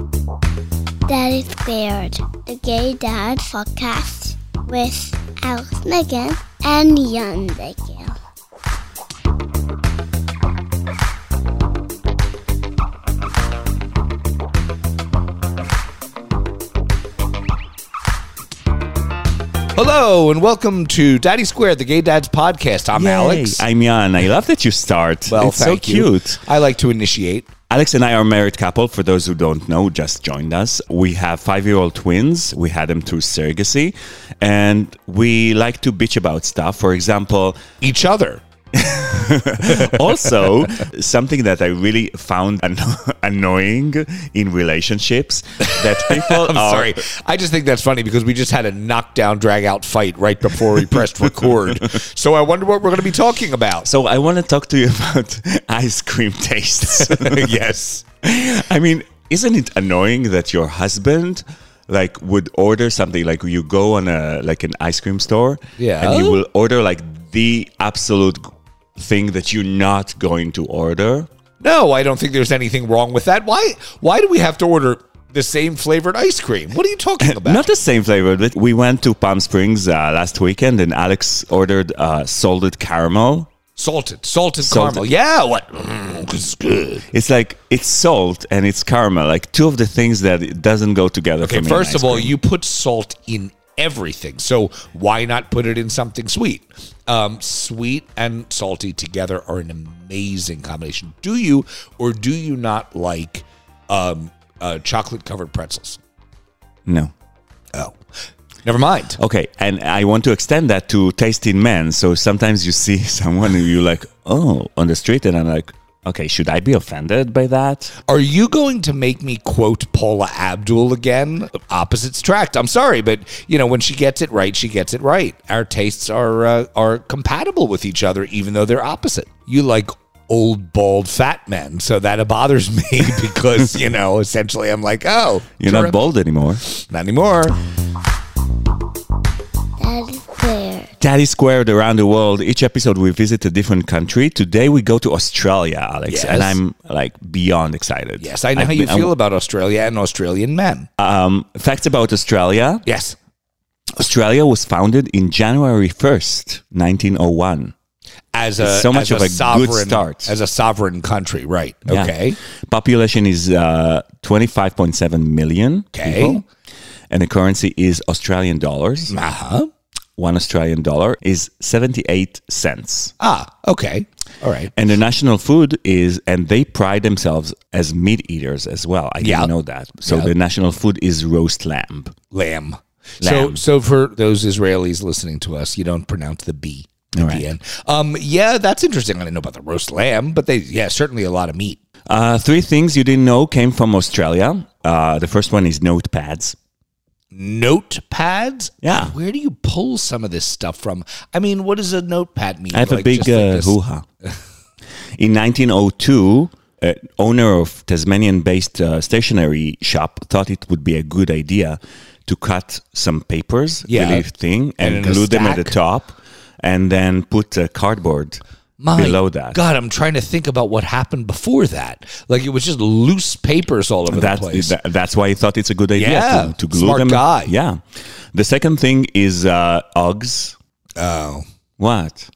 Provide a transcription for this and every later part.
Daddy Squared, the Gay Dad podcast with Alex Maghen and Jan Miguel. Hello and welcome to Daddy Squared, the Gay Dads podcast. I'm Yay. Alex. I'm Jan. I love that you start. well, it's so thank you. cute. I like to initiate. Alex and I are a married couple. For those who don't know, just joined us. We have five-year-old twins. We had them through surrogacy, and we like to bitch about stuff. For example, Each other. also something that I really found anno- annoying in relationships that people I'm are sorry. I just think that's funny because we just had a knockdown, drag out fight right before we pressed record. So I wonder what we're going to be talking about. So I want to talk to you about ice cream tastes. yes. I mean, isn't it annoying that your husband like would order something like you go on a like an ice cream store Yeah. and you will order like the absolute thing that you're not going to order No, I don't think there's anything wrong with that. Why? Why do we have to order the same flavored ice cream? What are you talking about? not the same flavor but we went to palm springs uh, last weekend and alex ordered uh, salted caramel salted, salted, Salted. caramel. Yeah. What? Mm, it's good. it's like it's salt and it's caramel like two of the things that it doesn't go together Okay, for me first of all, cream. you put salt in everything. So why not put it in something sweet? Um, sweet and salty together are an amazing combination. Do you or do you not like um, uh, chocolate covered pretzels? no Oh, never mind. Okay, and I want to extend that to tasting men. So sometimes you see someone and you're like, oh, on the street, and I'm like, okay, should I be offended by that? Are you going to make me quote Paula Abdul again? Opposites attract. I'm sorry, but you know when she gets it right, she gets it right. Our tastes are uh, are compatible with each other, even though they're opposite. You like old, bald, fat men, so that bothers me because you know essentially I'm like, oh, You're not bald anymore. not anymore. Daddy Squared. Around the world. Each episode we visit a different country. Today we go to Australia, Alex, Yes. and I'm like beyond excited. Yes, I know I've how you been- feel about Australia and Australian men. Um, facts about Australia. Yes. Australia was founded in January 1st, 1901. As a so much as of a good sovereign, start. as a sovereign country, right? Yeah. Okay, Population is uh, 25.7 million Okay. people. And the currency is Australian dollars. uh huh. One Australian dollar is 78 cents. Ah, okay, all right. And the national food is, and they pride themselves as meat eaters as well. I Yeah. didn't know that. So Yeah. the national food is roast lamb. lamb. Lamb. So, so for those Israelis listening to us, you don't pronounce the B at All the end. Um, yeah, that's interesting. I didn't know about the roast lamb, but they, yeah, certainly a lot of meat. Uh, three things you didn't know came from Australia. Uh, the first one is notepads. Notepads. Yeah. Where do you pull some of this stuff from? I mean, what does a notepad mean? I have a big just like uh, hoo-ha. In 1902, uh, owner of Tasmanian-based uh, stationery shop thought it would be a good idea to cut some papers, Yeah. really thin, And and, glue them at the top, and then put uh, cardboard My below that. God, I'm trying to think about what happened before that. Like it was just loose papers all over That's the place. that, that's why he thought it's a good idea Yeah, to, to glue smart them. guy. Yeah. The second thing is uh, Uggs. oh, What?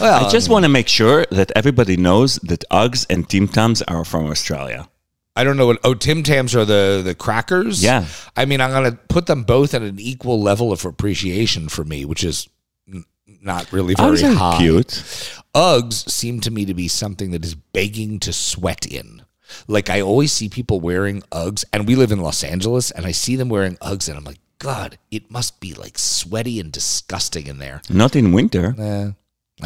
well, I just want to make sure that everybody knows that Uggs and Tim Tams are from Australia. I don't know what. Oh, Tim Tams are the the crackers. Yeah. I mean, I'm gonna put them both at an equal level of appreciation for me, which is not really very Uggs high. cute. Uggs seem to me to be something that is begging to sweat in. Like I always see people wearing Uggs, and we live in Los Angeles, and I see them wearing Uggs, and I'm like, God, it must be like sweaty and disgusting in there. Not in winter. Eh.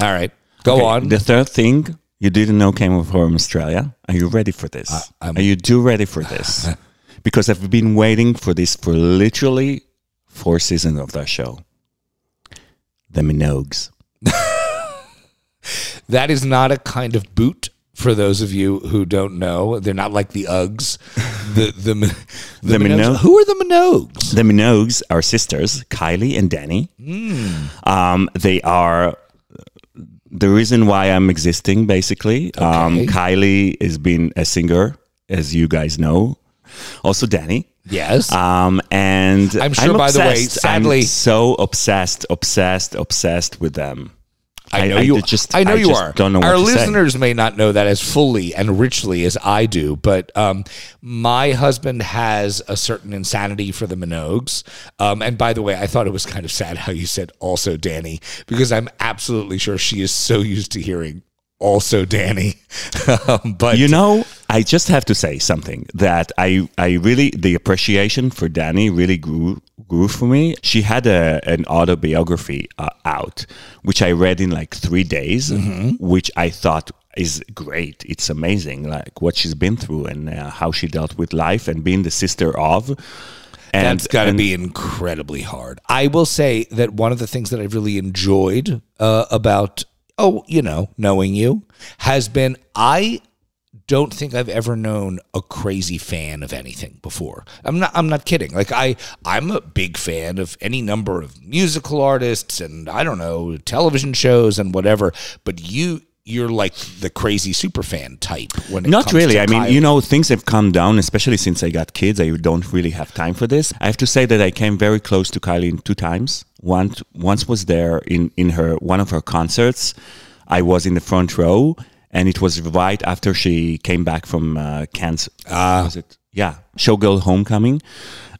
All right, go Okay, on. The third thing you didn't know came from Australia. Are you ready for this? I'm- Are you too ready for this? because I've been waiting for this for literally four seasons of that show. The Minogues. That is not a kind of boot. For those of you who don't know, they're not like the Uggs. The the the, The Minogues- Minogue- Who are the Minogues? The Minogues are sisters, Kylie and Dannii. Um, they are the reason why I'm existing, basically. Um, Kylie has been a singer, as you guys know. Also, Dannii. Yes. Um, and I'm sure, by the way, sadly- I'm so obsessed, obsessed, obsessed with them. I know you. just I know I you are. Don't know what Our to say. listeners may not know that as fully and richly as I do, but um, my husband has a certain insanity for the Minogues. Um, and by the way, I thought it was kind of sad how you said also Dannii because I'm absolutely sure she is so used to hearing also Dannii. um, but You know, I just have to say something that I I really the appreciation for Dannii really grew grew for me. She had a an autobiography uh, out, which I read in like three days, which I thought is great. It's amazing, like what she's been through and uh, how she dealt with life and being the sister of. And, That's got to be incredibly hard. I will say that one of the things that I've really enjoyed uh, about, oh, you know, knowing you has been I don't think I've ever known a crazy fan of anything before. I'm not I'm not kidding. Like I I'm a big fan of any number of musical artists and I don't know, television shows and whatever, but you you're like the crazy super fan type when it Not really. I mean, you know, things have come down, especially since I got kids. I don't really have time for this. I have to say that I came very close to Kylie two times. Once, once was there in in her one of her concerts. I was in the front row, and it was right after she came back from uh, Cannes. was it? Yeah, Showgirl Homecoming.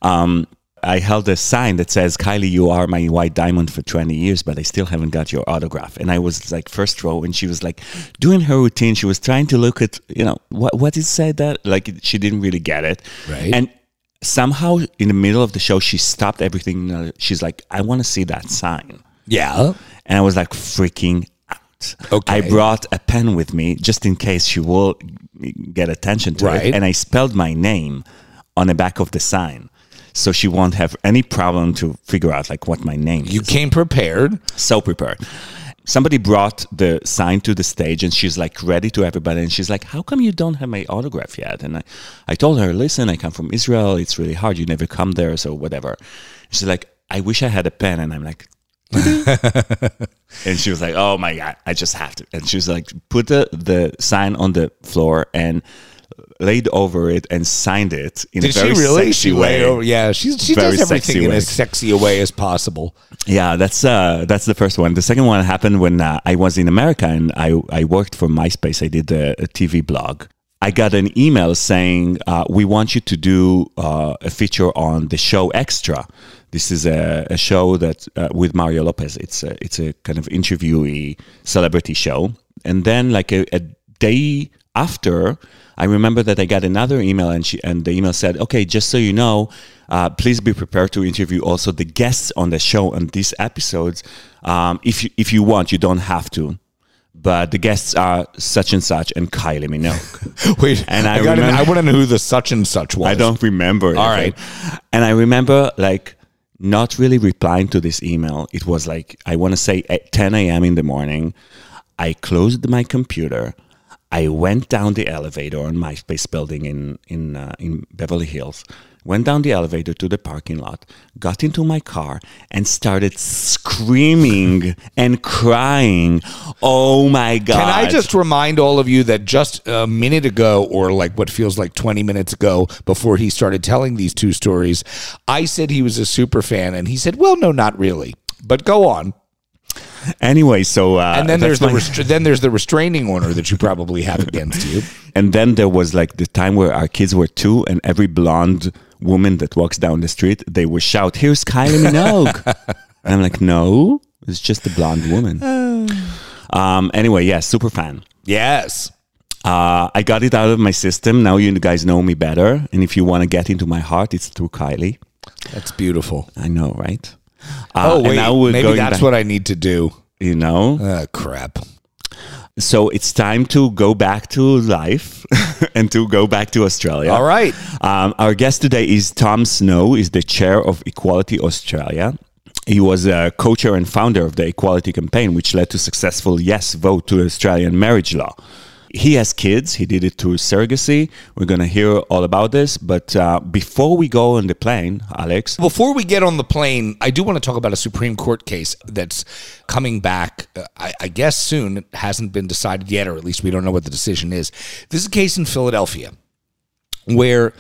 Um, I held a sign that says, Kylie, you are my white diamond for 20 years, but I still haven't got your autograph. And I was like first row, and she was like doing her routine. She was trying to look at, you know, what, what it said that? Like she didn't really get it. Right. And somehow in the middle of the show, she stopped everything. She's like, I want to see that sign. Yeah. And I was like freaking Okay. I brought a pen with me just in case she will get attention to Right. it. And I spelled my name on the back of the sign. So she won't have any problem to figure out like what my name is. You is. came prepared. So prepared. Somebody brought the sign to the stage and she's like ready to everybody. And she's like, How come you don't have my autograph yet? And I, I told her, Listen, I come from Israel. It's really hard. You never come there. So whatever. She's like, I wish I had a pen. And I'm like, and she was like, "Oh my god, I just have to." And she was like, "Put the the sign on the floor and laid over it and signed it in Did a she very really? sexy She way." over. Yeah, she's, she Very does everything sexy in way. as sexy a way as possible. Yeah, that's uh, that's the first one. The second one happened when uh, I was in America and I I worked for MySpace. I did a, a TV blog. I got an email saying uh, we want you to do uh, a feature on the show Extra. This is a, a show that uh, with Mario Lopez. It's a, it's a kind of interviewee celebrity show. And then like a, a day after, I remember that I got another email and she and the email said, "Okay, just so you know, uh, please be prepared to interview also the guests on the show on these episodes. Um, if you, if you want, you don't have to." But the guests are such and such and Kylie Minogue. Wait, And I gotta- remember- I want to know who the such and such was. I don't remember. All right. And I remember like not really replying to this email. It was like I want to say at 10 a.m. in the morning. I closed my computer. I went down the elevator on MySpace building in in uh, in Beverly Hills. Went down the elevator to the parking lot, got into my car, and started screaming and crying. Oh my god! Can I just remind all of you that just a minute ago, or like what feels like 20 minutes ago, before he started telling these two stories, I said he was a super fan, and he said, Well, no, not really. But go on. Anyway, so uh, And then there's the restra- then there's the restraining order that you probably have against you. And then there was like the time where our kids were two, and every blonde woman that walks down the street, they would shout, "Here's Kylie Minogue!" and I'm like, "No, it's just a blonde woman." um. Anyway, yeah, super fan. Yes. Uh, I got it out of my system. Now you guys know me better, and if you want to get into my heart, it's through Kylie. That's beautiful. I know, right? Uh, Oh, and wait. Maybe that's back- what I need to do. you know. Ah, crap. So it's time to go back to life and to go back to Australia. All right. Um, our guest today is Tom Snow, is the chair of Equality Australia. He was a co-chair and founder of the Equality Campaign, which led to successful yes vote to Australian marriage law. He has kids. He did it through surrogacy. We're going to hear all about this. But uh, before we go on the plane, Alex, Before we get on the plane, I do want to talk about a Supreme Court case that's coming back, uh, I, I guess soon. It hasn't been decided yet, or at least we don't know what the decision is. This is a case in Philadelphia where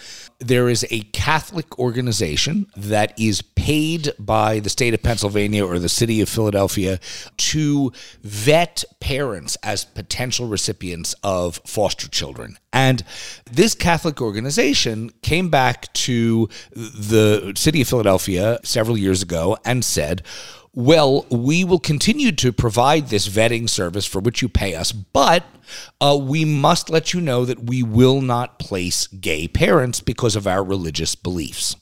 there is a Catholic organization that is paid by the state of Pennsylvania or the city of Philadelphia to vet parents as potential recipients of foster children. And this Catholic organization came back to the city of Philadelphia several years ago and said, well, we will continue to provide this vetting service for which you pay us, but uh, we must let you know that we will not place gay parents because of our religious beliefs.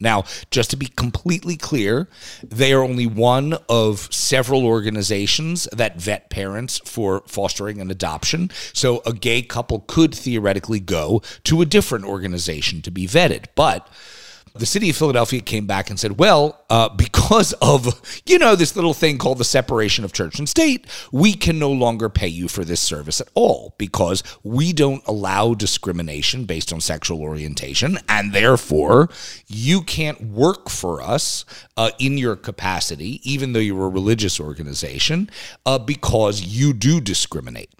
Now, just to be completely clear, they are only one of several organizations that vet parents for fostering and adoption. So a gay couple could theoretically go to a different organization to be vetted. But the city of Philadelphia came back and said, well, uh, because of, you know, this little thing called the separation of church and state, we can no longer pay you for this service at all because we don't allow discrimination based on sexual orientation. And therefore, you can't work for us uh, in your capacity, even though you're a religious organization, uh, because you do discriminate.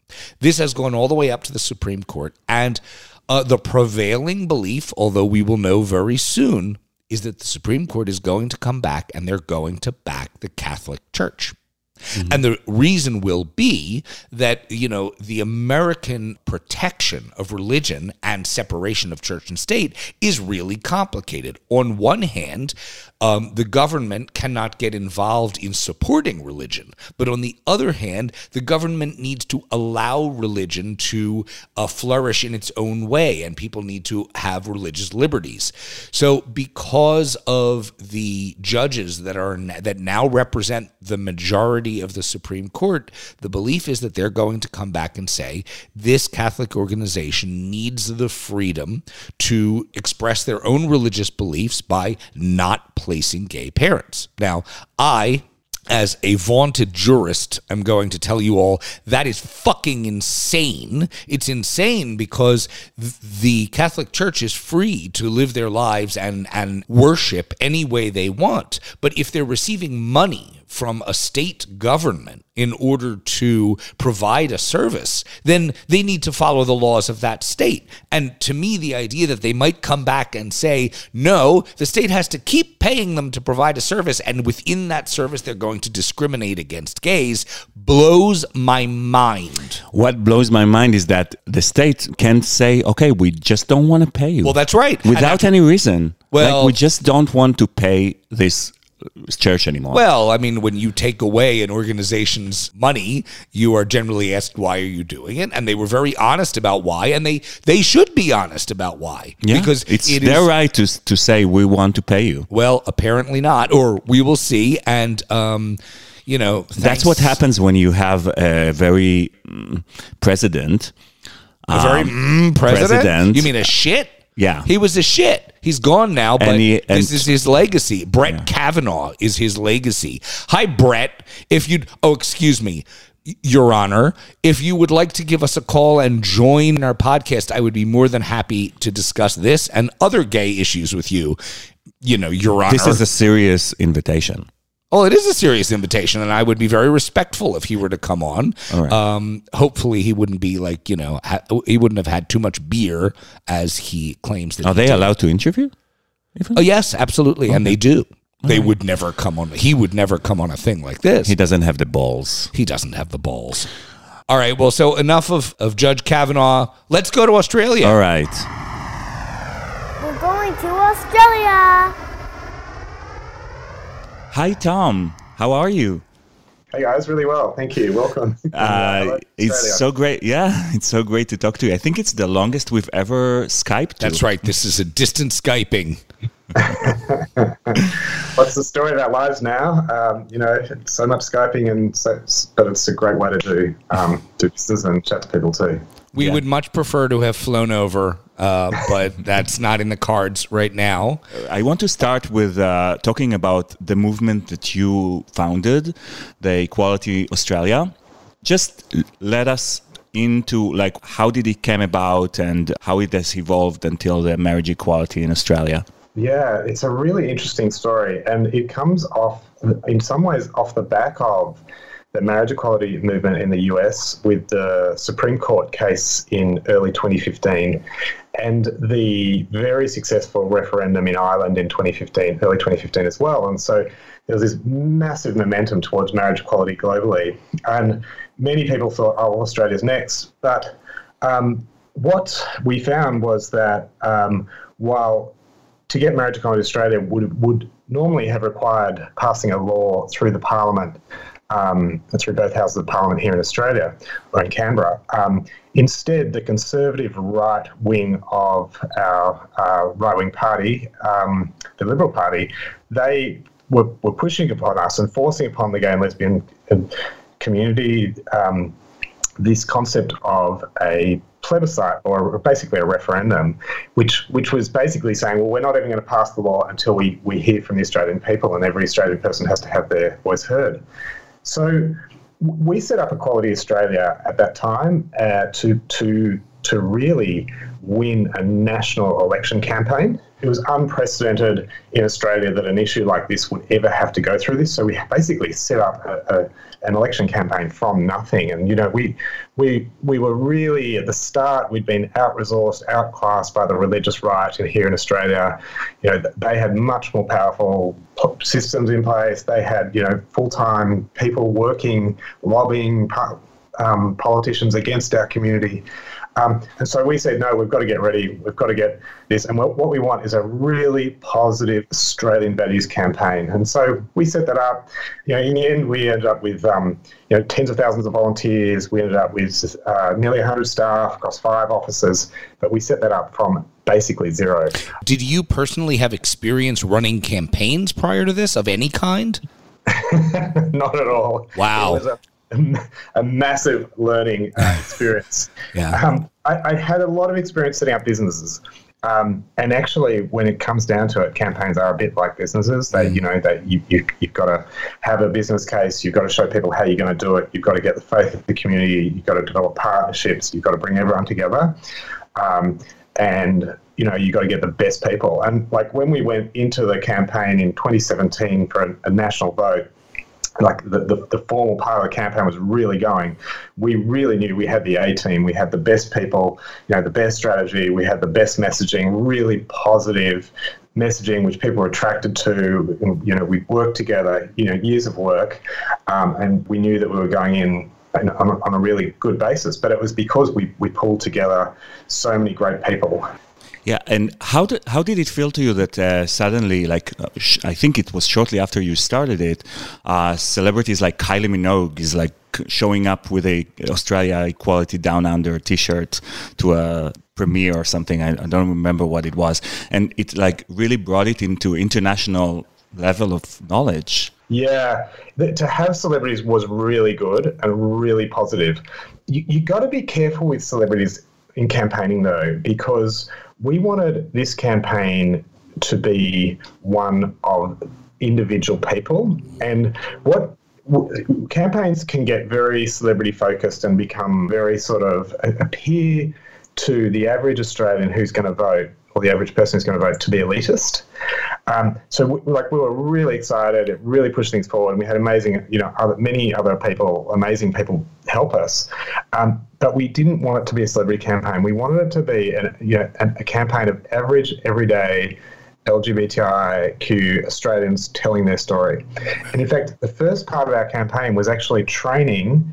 This has gone all the way up to the Supreme Court. And uh, the prevailing belief, although we will know very soon, is that the Supreme Court is going to come back and they're going to back the Catholic Church. Mm-hmm. And the reason will be that, you know, the American protection of religion and separation of church and state is really complicated. On one hand, um, the government cannot get involved in supporting religion. But on the other hand, the government needs to allow religion to uh, flourish in its own way, and people need to have religious liberties. So, because of the judges that are that now represent the majority of the Supreme Court, the belief is that they're going to come back and say this Catholic organization needs the freedom to express their own religious beliefs by not placing gay parents. Now, I as a vaunted jurist, I'm going to tell you all that is fucking insane. It's insane because the Catholic Church is free to live their lives and, and worship any way they want. But if they're receiving money from a state government in order to provide a service, then they need to follow the laws of that state. And to me, the idea that they might come back and say, no, the state has to keep paying them to provide a service, and within that service, they're going to discriminate against gays, blows my mind. What blows my mind is that the state can say, okay, we just don't want to pay you. Well, that's right. Without any reason. Well, like we just don't want to pay this church anymore. Well, I mean, when you take away an organization's money, you are generally asked why are you doing it, and they were very honest about why, and they they should be honest about why yeah, because it's it their is, right to to say we want to pay you. Well, apparently not, or we will see, and. Um, you know, thanks. that's what happens when you have a very mm, president. A very um, mm, president? president. You mean a shit? Yeah. He was a shit. He's gone now, but he, this is his legacy. Brett yeah. Kavanaugh is his legacy. Hi, Brett. If you'd, oh, excuse me, Your Honor, if you would like to give us a call and join our podcast, I would be more than happy to discuss this and other gay issues with you. You know, Your Honor. This is a serious invitation. Oh, it is a serious invitation, and I would be very respectful if he were to come on. Right. Um, hopefully, he wouldn't be like you know ha- he wouldn't have had too much beer as he claims that. Are they did. allowed to interview? Even? Oh yes, absolutely, okay. and they do. They right. would never come on. He would never come on a thing like this. He doesn't have the balls. He doesn't have the balls. All right. Well, so enough of, of Judge Kavanaugh. Let's go to Australia. All right. We're going to Australia. Hi, Tom. How are you? Hey guys, really well. Thank you. Welcome. Uh, it's so great. Yeah, it's so great to talk to you. I think it's the longest we've ever Skyped. To. That's right. This is a distant Skyping. What's the story of our lives now? Um, you know, so much Skyping, and so, but it's a great way to do um, do business and chat to people too. We yeah. would much prefer to have flown over, uh, but that's not in the cards right now. I want to start with uh, talking about the movement that you founded, the Equality Australia. Just let us into like how did it came about and how it has evolved until the marriage equality in Australia. Yeah, it's a really interesting story, and it comes off in some ways off the back of the marriage equality movement in the US with the Supreme Court case in early 2015 and the very successful referendum in Ireland in 2015, early 2015 as well. And so there was this massive momentum towards marriage equality globally. And many people thought, oh, well, Australia's next. But um, what we found was that um, while to get marriage equality in Australia would, would normally have required passing a law through the Parliament um, through both houses of parliament here in Australia or in Canberra. Um, instead, the conservative right wing of our uh, right wing party, um, the Liberal Party, they were, were pushing upon us and forcing upon the gay and lesbian community um, this concept of a plebiscite or basically a referendum, which which was basically saying, well, we're not even going to pass the law until we, we hear from the Australian people, and every Australian person has to have their voice heard. So we set up Equality Australia at that time uh, to to to really win a national election campaign. It was unprecedented in Australia that an issue like this would ever have to go through this. So we basically set up a, a, an election campaign from nothing. And you know, we we we were really at the start. We'd been out resourced, outclassed by the religious right here in Australia. You know, they had much more powerful systems in place. They had you know full time people working, lobbying. Um, politicians against our community. Um, and so we said, no, we've got to get ready. We've got to get this. And what, what we want is a really positive Australian values campaign. And so we set that up. You know, in the end, we ended up with um, you know tens of thousands of volunteers. We ended up with uh, nearly 100 staff across five offices. But we set that up from basically zero. Did you personally have experience running campaigns prior to this of any kind? Not at all. Wow a, massive learning uh, experience. yeah. Um, I, I, had a lot of experience setting up businesses. Um, and actually, when it comes down to it, campaigns are a bit like businesses. They, mm. you know, that you, you, you've got to have a business case. You've got to show people how you're going to do it. You've got to get the faith of the community. You've got to develop partnerships. You've got to bring everyone together. Um, and you know you got to get the best people and like when we went into the campaign in 2017 for a, a national vote like the, the, the, formal part of the campaign was really going. We really knew we had the A team, we had the best people, you know, the best strategy, we had the best messaging, really positive messaging which people were attracted to. You know, we worked together, you know, years of work, um, and we knew that we were going in on a, on a really good basis. But it was because we, we pulled together so many great people. Yeah, and how did how did it feel to you that uh, suddenly, like uh, sh- I think it was shortly after you started it, uh, celebrities like Kylie Minogue is like showing up with a Australia Equality Down Under T-shirt to a premiere or something. I, I don't remember what it was, and it like really brought it into international level of knowledge. Yeah, to have celebrities was really good and really positive. You, you got to be careful with celebrities in campaigning though, because we wanted this campaign to be one of individual people. And what campaigns can get very celebrity focused and become very sort of appear to the average Australian who's going to vote or the average person who's going to vote to be elitist. Um, so, we, like, we were really excited. It really pushed things forward, and we had amazing, you know, other, many other people, amazing people help us. Um, but we didn't want it to be a celebrity campaign. We wanted it to be, an, you know, a, a campaign of average, everyday LGBTIQ Australians telling their story. And in fact, the first part of our campaign was actually training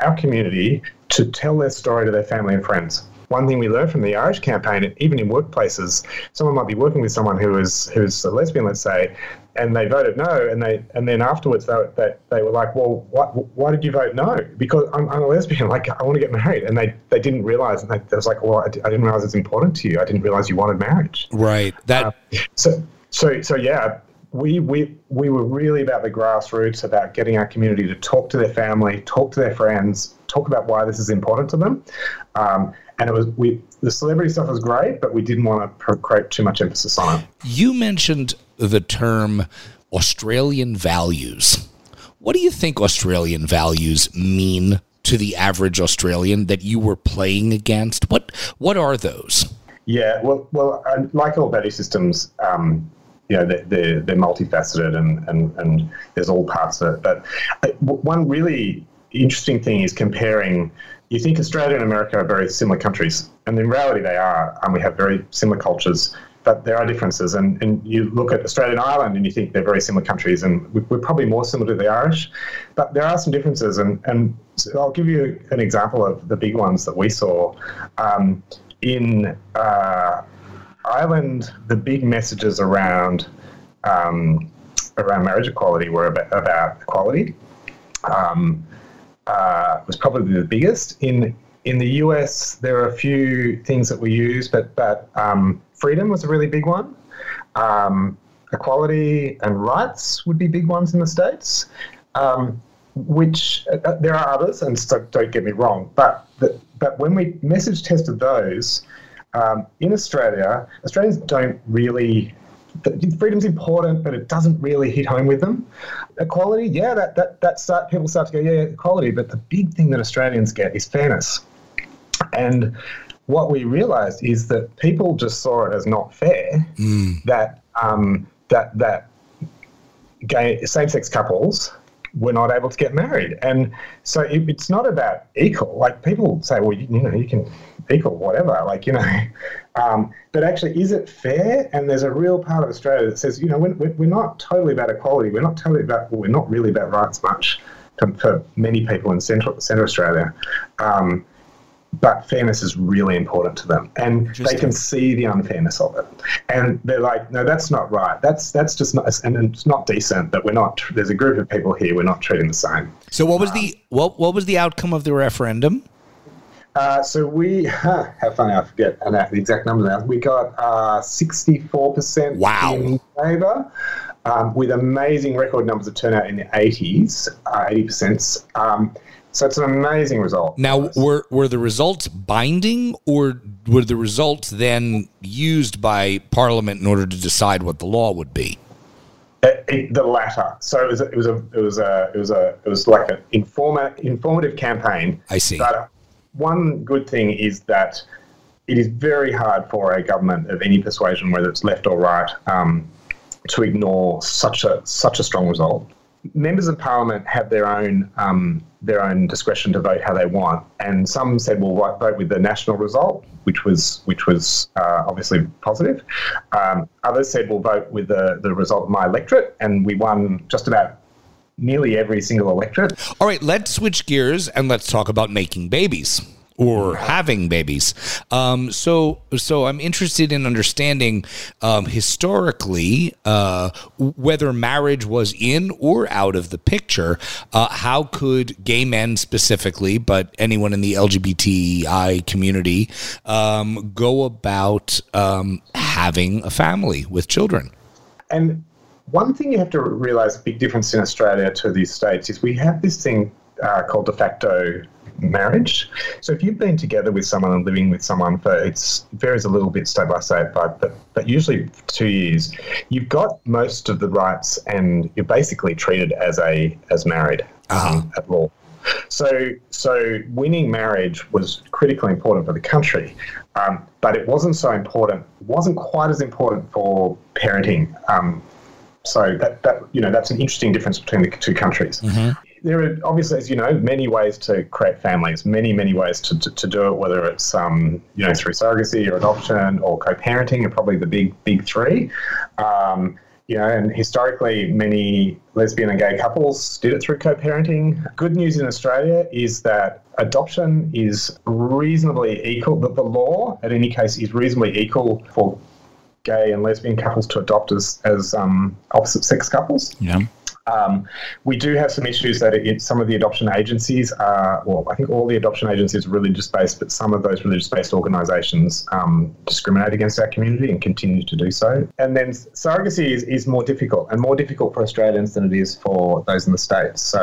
our community to tell their story to their family and friends one thing we learned from the Irish campaign, even in workplaces, someone might be working with someone who is who's a lesbian, let's say, and they voted no, and they and then afterwards they, they, they were like, well, why, why did you vote no? Because I'm, I'm a lesbian, like I want to get married, and they, they didn't realize, and they, they was like, well, I, I, didn't realize it's important to you. I didn't realize you wanted marriage. Right. That. Uh, so so so yeah, we, we, we were really about the grassroots, about getting our community to talk to their family, talk to their friends, talk about why this is important to them. Um, and it was we the celebrity stuff was great, but we didn't want to create too much emphasis on it. You mentioned the term Australian values. What do you think Australian values mean to the average Australian that you were playing against? What what are those? Yeah, well, well, like all value systems, um, you know they're, they're, they're multifaceted and, and and there's all parts of it. But uh, one really interesting thing is comparing. You think Australia and America are very similar countries, and in reality they are, and we have very similar cultures but there are differences. And, and you look at Australia and Ireland and you think they're very similar countries, and we're probably more similar to the Irish, but there are some differences. And, and so I'll give you an example of the big ones that we saw. Um, in uh, Ireland, the big messages around um, around marriage equality were about, about equality. Um, uh, was probably the biggest. In in the US, there are a few things that we use, but but um, freedom was a really big one. Um, equality and rights would be big ones in the states. Um, which uh, uh there are others, and so don't get me wrong, but the, but when we message tested those um, in Australia, Australians don't really. Freedom's important, but it doesn't really hit home with them. Equality, yeah, that that that start people start to go, yeah, yeah, equality. But the big thing that Australians get is fairness, and what we realized is that people just saw it as not fair mm. that um, that that gay same-sex couples were not able to get married, and so it, it's not about equal. Like people say, well, you, you, know, you can equal whatever, like you know, um, but actually, is it fair? And there's a real part of Australia that says, you know, we're, we're not totally about equality. We're not totally about. Well, we're not really about rights much for, for many people in central Central Australia. Um, but fairness is really important to them and they can see the unfairness of it and they're like no that's not right that's that's just not and it's not decent that we're not there's a group of people here we're not treating the same so what was um, the what what was the outcome of the referendum uh, so we huh, how funny I forget the exact number now. We got uh, 64% wow. in favour, um, with amazing record numbers of turnout in the 80s, uh, 80%. Um, so it's an amazing result. Now, were were the results binding, or were the results then used by Parliament in order to decide what the law would be? It, it, the latter. So it was, a, it was a it was a it was a it was like an informa- informative campaign. I see. But one good thing is that it is very hard for a government of any persuasion, whether it's left or right, um, to ignore such a such a strong result members of parliament have their own um, their own discretion to vote how they want, and some said, "Well, we'll vote with the national result," which was which was uh, obviously positive. Um, others said, "We'll vote with the the result of my electorate," and we won just about nearly every single electorate. All right, let's switch gears and let's talk about making babies or having babies. Um, so, so I'm interested in understanding um, historically uh, whether marriage was in or out of the picture. Uh, how could gay men specifically, but anyone in the LGBTI community, um, go about um, having a family with children? And one thing you have to realize, a big difference in Australia to the States, is we have this thing uh, called de facto marriage. So if you've been together with someone and living with someone for it varies a little bit state by state, but, but but usually two years, you've got most of the rights and you're basically treated as a as married uh-huh. um, at law. So, so winning marriage was critically important for the country, um, but it wasn't so important. wasn't quite as important for parenting. Um, so that, that you know that's an interesting difference between the two countries. Mm-hmm there are obviously, as you know, many ways to create families, many, many ways to, to, to do it, whether it's, um, you know, through surrogacy or adoption or co-parenting are probably the big, big three. Um, you know, and historically, many lesbian and gay couples did it through co-parenting. Good news in Australia is that adoption is reasonably equal. That the law, at any case, is reasonably equal for gay and lesbian couples to adopt as, as um, opposite sex couples. Yeah. Um, we do have some issues that it, some of the adoption agencies are, well, I think all the adoption agencies are religious based, but some of those religious based organisations um, discriminate against our community and continue to do so. And then surrogacy is, is more difficult and more difficult for Australians than it is for those in the States. So,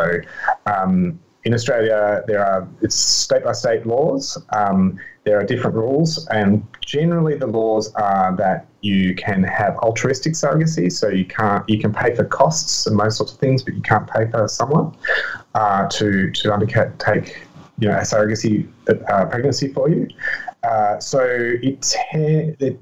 um, in Australia, there are it's state by state laws. Um, there are different rules, and generally the laws are that you can have altruistic surrogacy, so you can't you can pay for costs and those sorts of things, but you can't pay for someone uh, to to undertake you know a surrogacy uh, pregnancy for you. Uh, so it,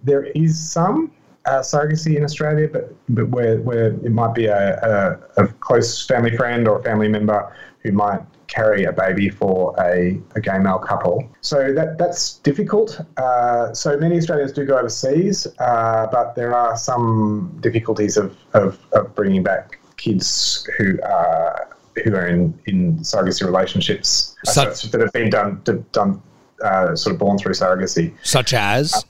there is some uh, surrogacy in Australia, but but where where it might be a, a, a close family friend or a family member who might carry a baby for a, a gay male couple. So that that's difficult. Uh, so many Australians do go overseas, uh, but there are some difficulties of, of, of bringing back kids who are who are in, in surrogacy relationships uh, Such- that have been done done uh, sort of born through surrogacy. Such as?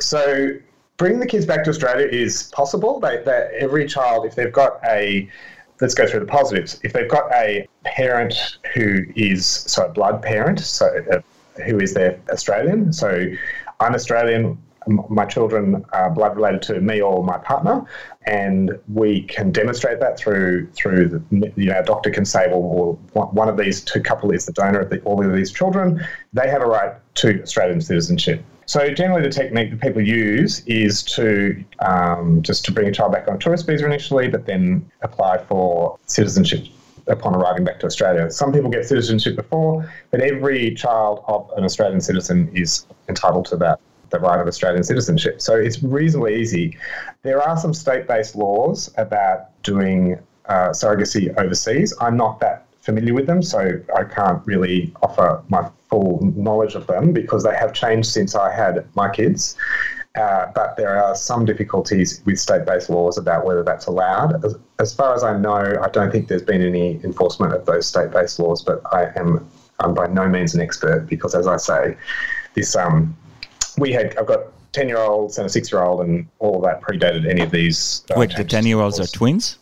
So bringing the kids back to Australia is possible. They, every child, if they've got a, let's go through the positives. If they've got a parent who is so a blood parent, so uh, who is their Australian. So I'm Australian. My children are blood related to me or my partner, and we can demonstrate that through through the, you know, a doctor can say, well, well, one of these two couple is the donor of the, all of these children. They have a right to Australian citizenship. So generally, the technique that people use is to um, just to bring a child back on tourist visa initially, but then apply for citizenship upon arriving back to Australia. Some people get citizenship before, but every child of an Australian citizen is entitled to that the right of Australian citizenship. So it's reasonably easy. There are some state-based laws about doing uh, surrogacy overseas. I'm not that familiar with them, so I can't really offer my full knowledge of them because they have changed since I had my kids. Uh, but there are some difficulties with state-based laws about whether that's allowed. As, as far as I know, I don't think there's been any enforcement of those state-based laws. But I am I'm by no means an expert because, as I say, this um, we had I've got ten year olds and a six year old, and all of that predated any of these. uh, Wait, the 10 year olds are twins?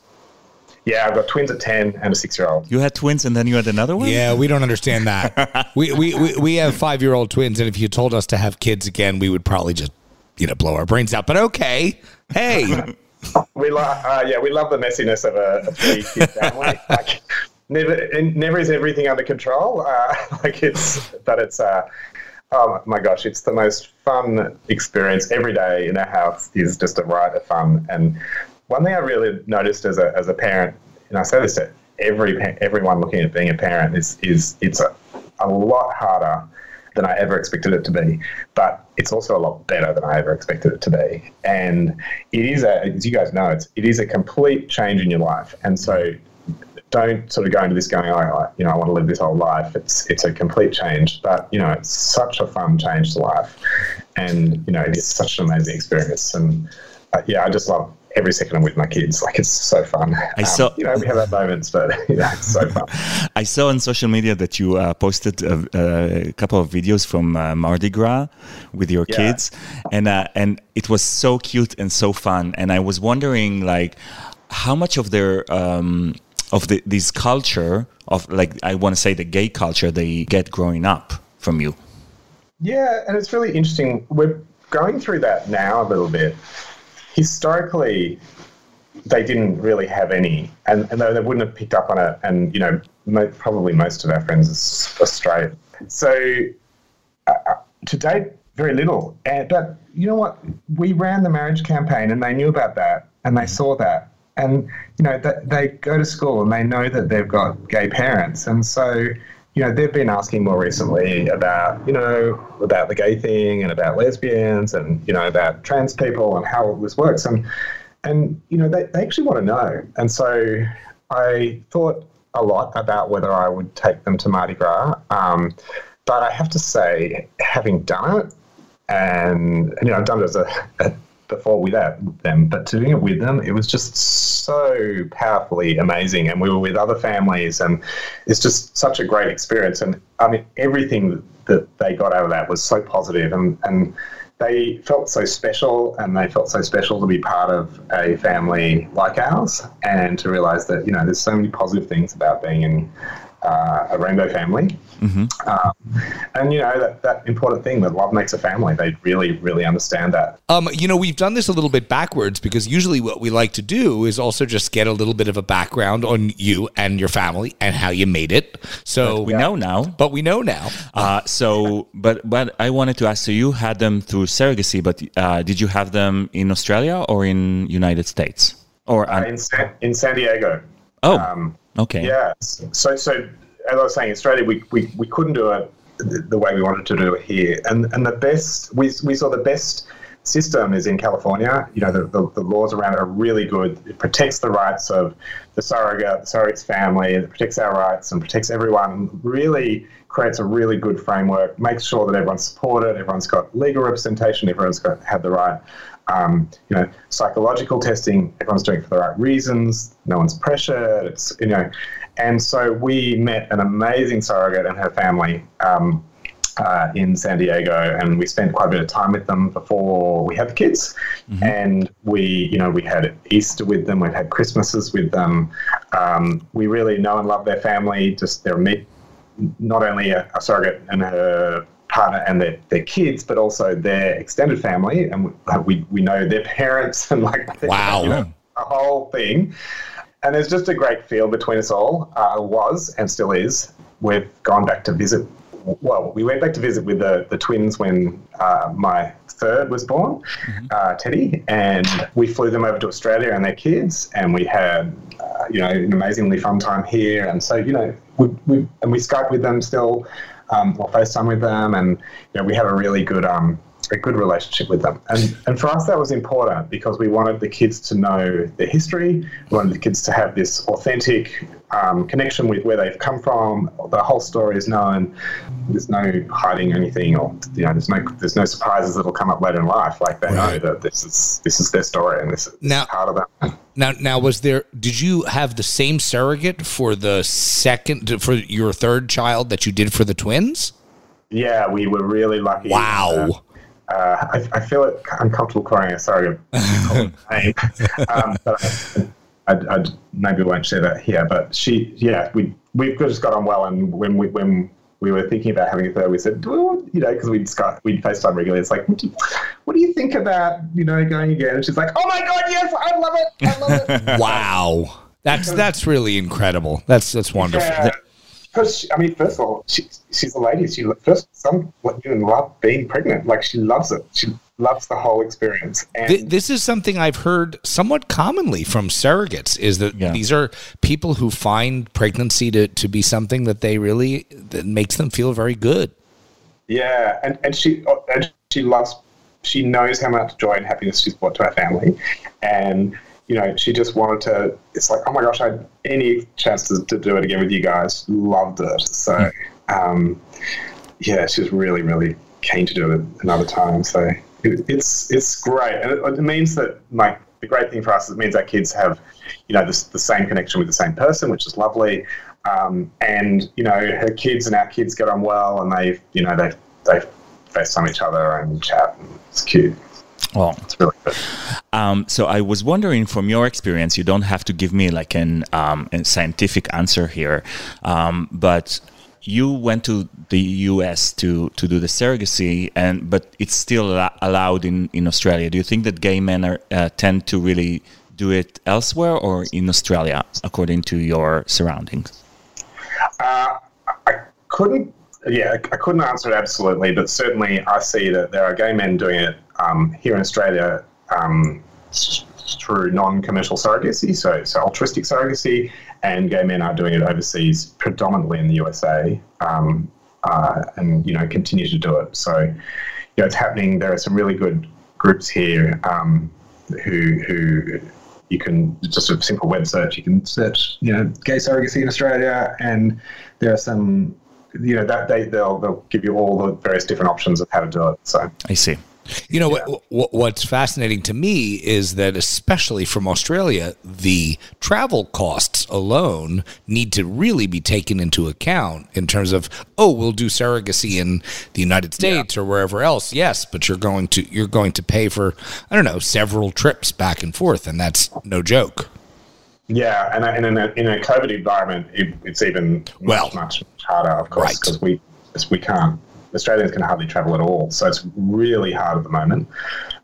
Yeah, I've got twins at ten and a six year old. You had twins and then you had another one? Yeah, we don't understand that. we, we, we, we have five year old twins, and if you told us to have kids again, we would probably just, you know, blow our brains out. But okay. Hey. We love, uh, yeah, we love the messiness of a, a three kid family. like, never, never is everything under control. Uh, like it's, but it's, uh, oh my gosh, it's the most fun experience. Every day in our house is just a riot of fun. And one thing I really noticed as a as a parent, and I say this to every everyone looking at being a parent, is is it's a, a lot harder than I ever expected it to be. But it's also a lot better than I ever expected it to be. And it is a, as you guys know, it's it is a complete change in your life. And so don't sort of go into this going, oh, you know, I want to live this whole life. It's it's a complete change, but you know, it's such a fun change to life, and you know, it is such an amazing experience. And uh, yeah, I just love every second I'm with my kids. Like it's so fun. I saw- you know, we have our moments, but you know, it's so fun. I saw on social media that you uh, posted a, a couple of videos from uh, Mardi Gras with your Yeah. kids, and uh, and it was so cute and so fun. And I was wondering, like, how much of their um, of the, this culture of like I want to say the gay culture they get growing up from you. Yeah, and it's really interesting. We're going through that now a little bit. Historically, they didn't really have any, and, and they, they wouldn't have picked up on it. And you know, mo- probably most of our friends are, straight. So uh, uh, to date, very little. And, but you know what? We ran the marriage campaign, and they knew about that, and they saw that, and you know, that they go to school and they know that they've got gay parents, and so you know, they've been asking more recently about, you know, about the gay thing and about lesbians and, you know, about trans people and how this works. And, and you know, they, they actually want to know. And so I thought a lot about whether I would take them to Mardi Gras. Um, but I have to say, having done it, and, and, you know, I've done it as a, a before without them, but doing it with them, it was just so powerfully amazing. And we were with other families, and it's just such a great experience. And I mean, everything that they got out of that was so positive, and and they felt so special, and they felt so special to be part of a family like ours, and to realize that you know there's so many positive things about being in uh, a rainbow family. Um, and you know that, that important thing that love makes a family. They really, really understand that. Um, you know, we've done this a little bit backwards because usually what we like to do is also just get a little bit of a background on you and your family and how you made it. So We know now. but we know now. Uh, so, but but I wanted to ask. So you had them through surrogacy, but uh, did you have them in Australia or in United States? Or Uh, in San, in San Diego. oh, Um, okay. yeah. So, so as I was saying, Australia, we, we, we couldn't do it the way we wanted to do it here. And and the best we, we saw the best system is in California. You know, the, the, the, laws around it are really good. It protects the rights of the surrogate, the surrogate's family, it protects our rights and protects everyone. Really creates a really good framework, makes sure that everyone's supported, everyone's got legal representation, everyone's got had the right um, you know, psychological testing, everyone's doing it for the right reasons, no one's pressured, it's, you know. And so we met an amazing surrogate and her family um, uh, in San Diego, and we spent quite a bit of time with them before we had the kids. Mm-hmm. And we, you know, we had Easter with them, we've had Christmases with them. Um, we really know and love their family. Just they're not only a, a surrogate and her partner and their, their kids, but also their extended family, and we, we know their parents and like wow, you know, a whole thing. And there's just a great feel between us all. Uh, was and still is. We've gone back to visit. Well, we went back to visit with the, the twins when uh, my third was born, mm-hmm. uh, Teddy, and we flew them over to Australia and their kids, and we had uh, you know an amazingly fun time here. And so you know we, we and we Skype with them still um, or FaceTime with them, and you know, we have a really good um, a good relationship with them. And and for us, that was important because we wanted the kids to know their history. We wanted the kids to have this authentic um, connection with where they've come from. The whole story is known. There's no hiding anything, or you know, there's no there's no surprises that'll come up later in life. Like they right. know that this is this is their story and this is now, part of that. Now, now was there? Did you have the same surrogate for the second for your third child that you did for the twins? Yeah, we were really lucky. Wow. Uh, I, I, feel uncomfortable calling surrogate name, um, but I, I, I, maybe won't share that here. But she, yeah, we we've just got on well, and when we when we were thinking about having a third, we said, you know, because we'd Skype, we'd FaceTime regularly. It's like, what do, you, what do, you, think about, you know, going again? And she's like, oh my god, yes, I love it, I love it. wow, that's that's really incredible. That's that's wonderful. Yeah. Because I mean, first of all, she, she's a lady. She first some women love being pregnant. Like she loves it. She loves the whole experience. And this is something I've heard somewhat commonly from surrogates is that yeah. these are people who find pregnancy to, to be something that they really that makes them feel very good. Yeah, and and she oh, and she loves she knows how much joy and happiness she's brought to her family, and you know she just wanted to. It's like oh my gosh, I had any chance to, to do it again with you guys. Loved it. So um, yeah, she's really really keen to do it another time. So it, it's it's great, and it, it, means that like the great thing for us is it means our kids have, you know, this, the same connection with the same person, which is lovely. Um, and you know, her kids and our kids get on well, and they, you know, they they FaceTime each other and chat. And it's cute. Well, it's really good. Um, so I was wondering, from your experience, you don't have to give me like an um, a scientific answer here, um, but you went to the US to, to do the surrogacy, and but it's still allowed in, in Australia. Do you think that gay men are, uh, tend to really do it elsewhere or in Australia, according to your surroundings? Uh, I couldn't. Yeah, I couldn't answer it absolutely, but certainly I see that there are gay men doing it um, here in Australia. Um, through non-commercial surrogacy, so so altruistic surrogacy, and gay men are doing it overseas, predominantly in the USA, um, uh, and you know continue to do it. So, you know, it's happening. There are some really good groups here um, who who you can just a simple web search. You can search, you know, gay surrogacy in Australia, and there are some, you know, that they they'll they'll give you all the various different options of how to do it. So I see. You know yeah. what, what's fascinating to me is that especially from Australia, the travel costs alone need to really be taken into account in terms of oh, we'll do surrogacy in the United States yeah. or wherever else. Yes, but you're going to you're going to pay for I don't know several trips back and forth, and that's no joke. Yeah, and, and in, a, in a COVID environment, it, it's even much, well, much harder, of course, because right. we we can't Australians can hardly travel at all, so it's really hard at the moment.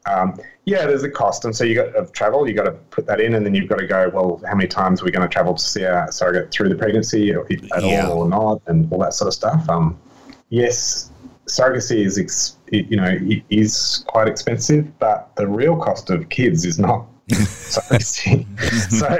Um, yeah, there's a cost, and so you got of travel, you got to put that in, and then you've got to go. Well, how many times are we going to travel to see our surrogate through the pregnancy, or at yeah. all or not, and all that sort of stuff. Um, yes, surrogacy is, ex- you know, is quite expensive, but the real cost of kids is not surrogacy. so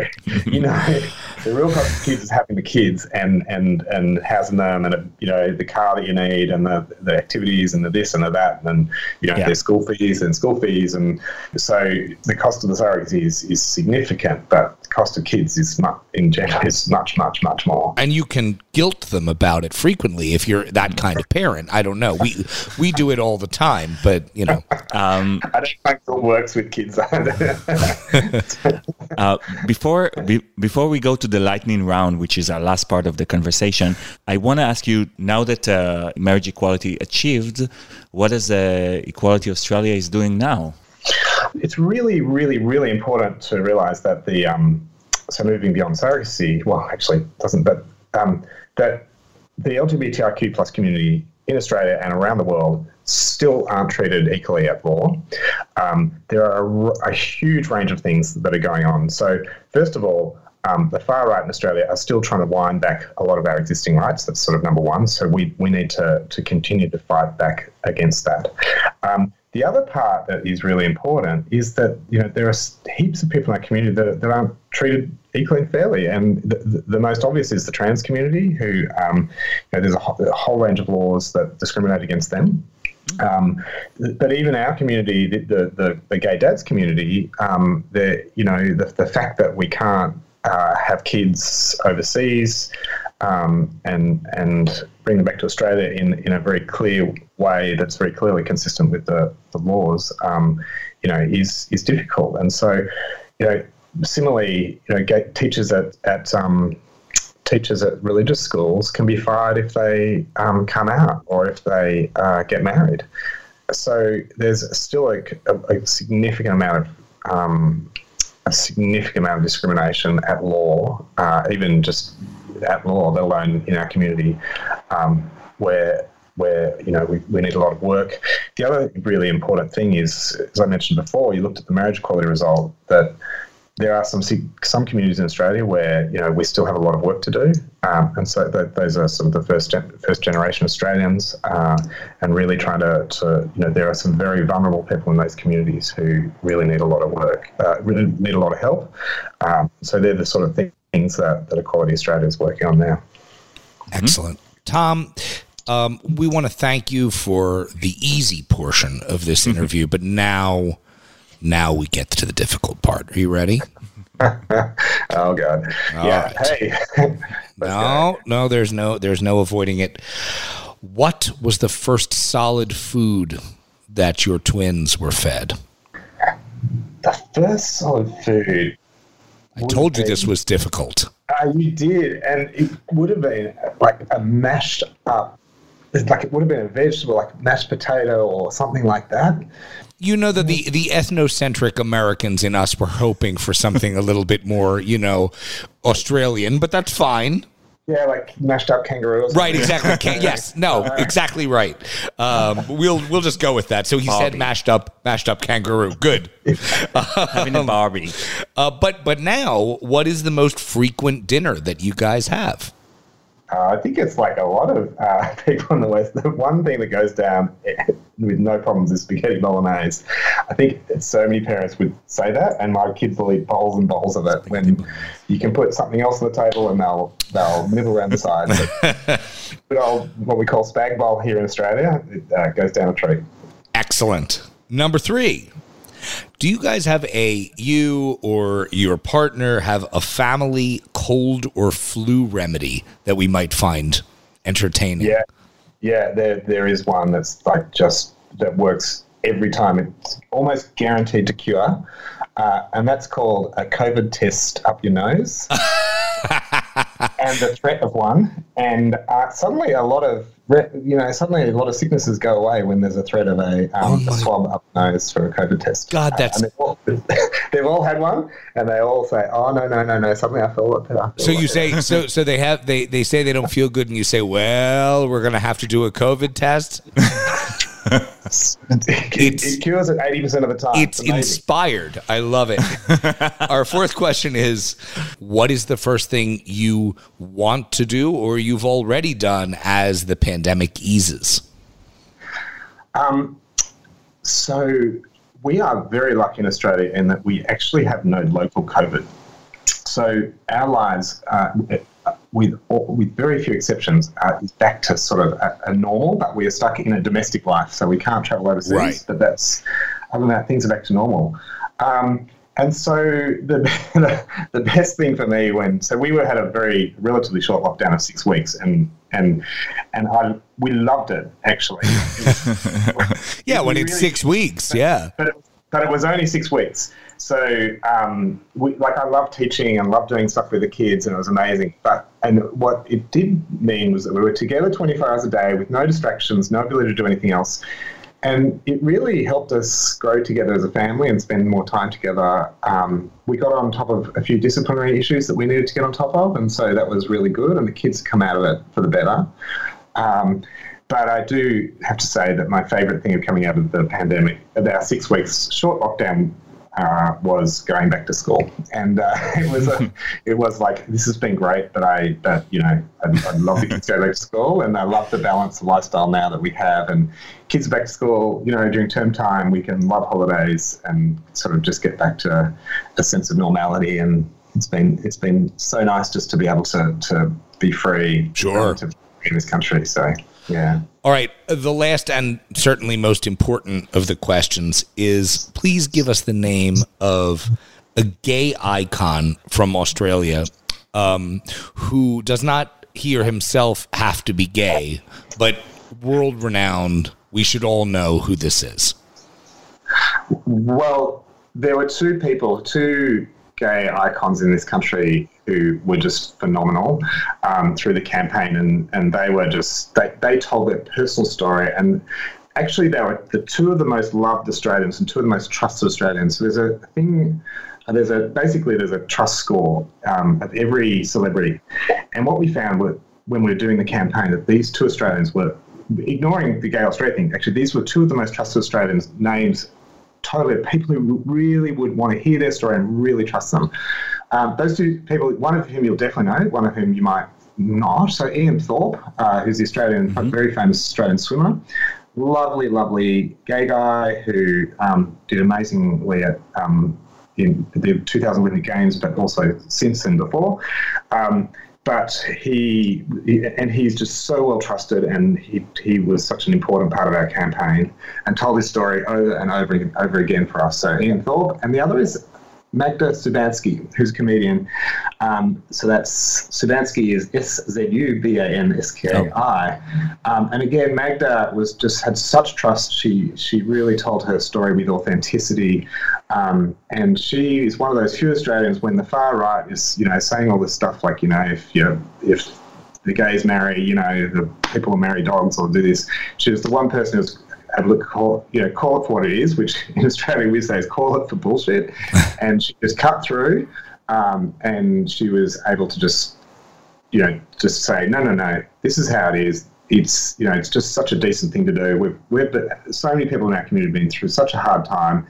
you know, the real cost of kids is having the kids and and and housing them, and you know, the car that you need, and the, the activities, and the this and the that, and you know, Yeah. their school fees and school fees, and so the cost of the surrogacy is, is significant, but the cost of kids is not in general is much much much more. and you can guilt them about it frequently if you're that kind of parent. I don't know. We we do it all the time, but you know, Um, I don't think it works with kids either. Uh, before be, before we go to the lightning round, which is our last part of the conversation, I want to ask you now that uh, marriage equality achieved, what is uh, Equality Australia is doing now? it's really, really, really important to realise that the um, so moving beyond surrogacy. Well, actually, doesn't, but um, that the LGBTIQ plus community in Australia and around the world still aren't treated equally at law. Um, there are a huge range of things that are going on. So, first of all. Um, the far right in Australia are still trying to wind back a lot of our existing rights. That's sort of number one. So we, we need to, to continue to fight back against that. Um, the other part that is really important is that you know there are heaps of people in our community that, that aren't treated equally and fairly, and the, the, the most obvious is the trans community, who um, you know, there's a, whole- a whole range of laws that discriminate against them. Um, but even our community, the the, the, the gay dads community, um, the you know the, the fact that we can't uh, have kids overseas um, and and bring them back to Australia in, in a very clear way that's very clearly consistent with the, the laws, um, you know, is is difficult. And so, you know, similarly, you know, teachers at at um, teachers at religious schools can be fired if they um, come out or if they uh, get married. So there's still a, a, a significant amount of um, a significant amount of discrimination at law, uh, even just at law, let alone in our community, um, where where you know we, we need a lot of work. The other really important thing is, as I mentioned before, you looked at the marriage equality result that there are some some communities in Australia where you know we still have a lot of work to do, um, and so th- those are sort of the first gen- first generation Australians, uh, and really trying to, to you know there are some very vulnerable people in those communities who really need a lot of work, uh, really need a lot of help. Um, so they're the sort of things that, that Equality Australia is working on now. excellent, Tom. Um, we want to thank you for the easy portion of this interview, but now, now we get to the difficult part. Are you ready? Oh God, yeah. right. Hey, Let's go. No, no, there's no, there's no avoiding it. What was the first solid food that your twins were fed? the first solid food. I told you this was difficult. Uh, you did, and it would have been like a mashed up, like it would have been a vegetable, like mashed potato or something like that. You know that the the ethnocentric Americans in us were hoping for something a little bit more, you know, Australian, but that's fine. Yeah, like mashed up kangaroos. Right, exactly. Can't, yes, no, exactly right. Um, we'll we'll just go with that. So he said Barbie. mashed up mashed up kangaroo. Good. Having a Barbie. Uh, but but now, what is the most frequent dinner that you guys have? Uh, I think it's like a lot of uh, people in the West. The one thing that goes down with no problems is spaghetti bolognese. I think so many parents would say that, and my kids will eat bowls and bowls of it. When you can put something else on the table, and they'll they'll nibble around the side. But good old what we call spag bowl here in Australia, it uh, goes down a treat. Excellent. Number three. Do you guys have a you or your partner have a family cold or flu remedy that we might find entertaining? Yeah, yeah. There there is one that's like just that works every time. It's almost guaranteed to cure, uh, and that's called a COVID test up your nose. and the threat of one, and uh, suddenly a lot of you know suddenly a lot of sicknesses go away when there's a threat of a, um, a swab up nose for a COVID test. God, Uh, that's- and they've all, they've all had one, and they all say, "Oh no, no, no, no! Suddenly I feel a lot better." So you better." say so so they have they they say they don't feel good and you say, "Well, we're going to have to do a COVID test." it, It's- it cures it eighty percent of the time. It's inspired. I love it. Our fourth question is what is the first thing you want to do or you've already done as the pandemic eases? Um, so we are very lucky in Australia in that we actually have no local COVID. So our lives, uh, with with very few exceptions, uh, is back to sort of a, a, normal. But we are stuck in a domestic life, so we can't travel overseas. Right. But that's other than that, things are back to normal. Um, and so the, the best thing for me when so we were had a very relatively short lockdown of six weeks and and and I we loved it actually. yeah, when it's really, six weeks, but, yeah. But it, but it was only six weeks. So um, we, like I love teaching and love doing stuff with the kids and it was amazing. But and what it did mean was that we were together 24 hours a day with no distractions, no ability to do anything else. And it really helped us grow together as a family and spend more time together. Um, we got on top of a few disciplinary issues that we needed to get on top of, and so that was really good. And the kids come out of it for the better. Um, but I do have to say that my favourite thing of coming out of the pandemic, of our six weeks short lockdown, uh, was going back to school, and uh, it was a, it was like this has been great, but I, but you know, I'd, I'd love the kids to go back to school, and I love the balance of lifestyle now that we have, and kids back to school, you know, during term time, we can love holidays and sort of just get back to a sense of normality, and it's been it's been so nice just to be able to to be free, sure, to, in this country, so. Yeah. All right. The last and certainly most important of the questions is please give us the name of a gay icon from Australia um, who does not he or himself have to be gay, but world renowned. We should all know who this is. Well, there were two people, two gay icons in this country who were just phenomenal um, through the campaign, and, and they were just they, they told their personal story, and actually they were the two of the most loved Australians and two of the most trusted Australians. So there's a thing. Uh, there's a basically there's a trust score um, of every celebrity, and what we found were, when we were doing the campaign that these two Australians were ignoring the gay Australia thing. Actually, these were two of the most trusted Australians names totally people who really would want to hear their story and really trust them. Um, those two people, one of whom you'll definitely know, one of whom you might not. So Ian Thorpe, uh, who's the Australian, mm-hmm. very famous Australian swimmer, lovely, lovely gay guy who um, did amazingly at um, in the 2000 Olympic Games, but also since and before. Um, but he, and he's just so well trusted, and he he was such an important part of our campaign, and told his story over and over and over again for us. So Ian Thorpe, and the other is Magda Szubanski, who's a comedian. Um, so that's Szubanski is S Z U B A N S K I, um, and again Magda was just had such trust. She she really told her story with authenticity, um, and she is one of those few Australians when the far right is you know saying all this stuff like you know if you if the gays marry, you know, the people will marry dogs or do this. She was the one person who's able to call, you know, call it for what it is, which in Australia we say is call it for bullshit. and she just cut through, um, and she was able to just, you know, just say, no, no, no, this is how it is. It's, you know, it's just such a decent thing to do. We've, we've so many people in our community have been through such a hard time.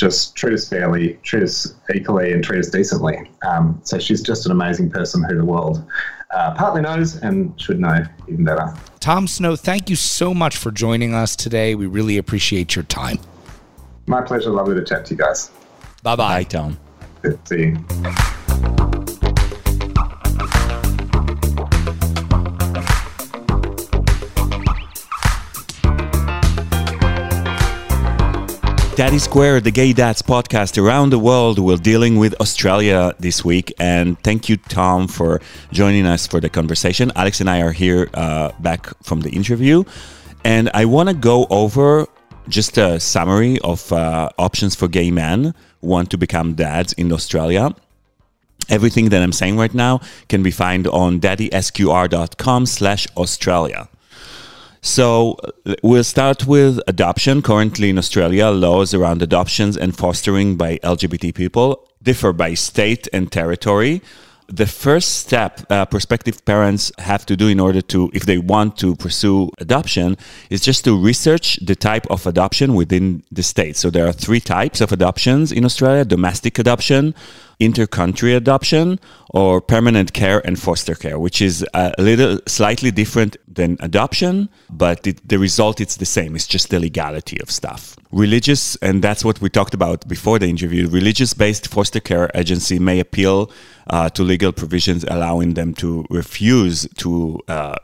Just treat us fairly, treat us equally, and treat us decently. Um, so she's just an amazing person who the world uh, partly knows and should know even better. Tom Snow, thank you so much for joining us today. We really appreciate your time. My pleasure. Lovely to chat to you guys. Bye bye, Tom. Good to see you. Daddy Square, the Gay Dads podcast around the world. We're dealing with Australia this week. And thank you, Tom, for joining us for the conversation. Alex and I are here uh, back from the interview. And I want to go over just a summary of uh, options for gay men who want to become dads in Australia. Everything that I'm saying right now can be found on daddysqr.com slash Australia. So we'll start with adoption. Currently in Australia, laws around adoptions and fostering by LGBT people differ by state and territory. The first step uh, prospective parents have to do in order to, if they want to pursue adoption, is just to research the type of adoption within the state. So there are three types of adoptions in Australia domestic adoption, inter-country adoption or permanent care and foster care, which is a little slightly different than adoption, but it, the result it's the same. It's just the legality of stuff. Religious, and that's what we talked about before the interview. Religious-based foster care agency may appeal uh, to legal provisions allowing them to refuse to. Uh,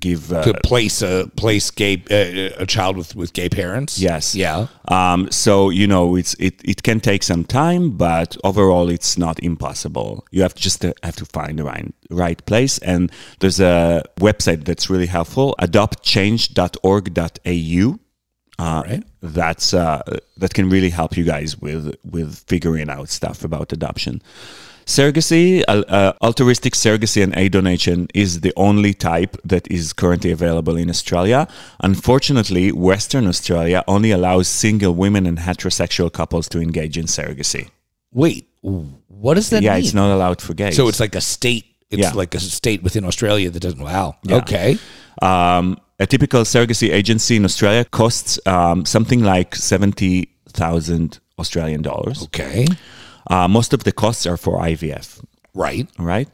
give uh, to place a place gay uh, a child with with gay parents. Yes. Yeah. Um, so you know, it's it, it can take some time, but overall, it's not impossible. You have just to have to find the right right place, and there's a website that's really helpful: adoptchange.org.au. Uh, Right. That's uh, that can really help you guys with with figuring out stuff about adoption. Surrogacy, uh, uh, altruistic surrogacy and egg donation is the only type that is currently available in Australia. Unfortunately, Western Australia only allows single women and heterosexual couples to engage in surrogacy. Wait, what does that yeah, mean? it's not allowed for gays. So it's like a state. It's Yeah. like a state within Australia that doesn't. Wow. Yeah. Okay. um, a typical surrogacy agency in Australia costs um, something like seventy thousand Australian dollars. Okay. Uh, most of the costs are for IVF. Right. Right.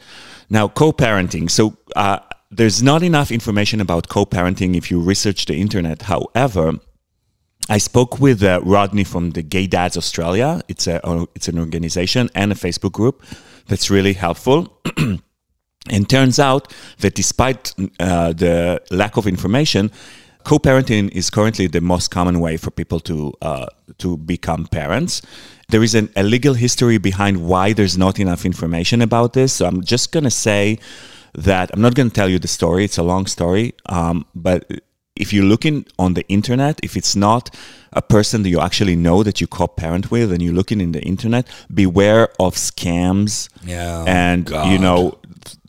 Now, co parenting. So, uh, there's not enough information about co parenting if you research the internet. However, I spoke with uh, Rodney from the Gay Dads Australia. It's a uh, it's an organization and a Facebook group that's really helpful. and turns out that despite uh, the lack of information, co-parenting is currently the most common way for people to uh, to become parents. There is an, a legal history behind why there's not enough information about this. So I'm just going to say that I'm not going to tell you the story. It's a long story, um, but if you're looking on the internet, if it's not a person that you actually know that you co-parent with, and you're looking in the internet, beware of scams. Yeah. and God. you know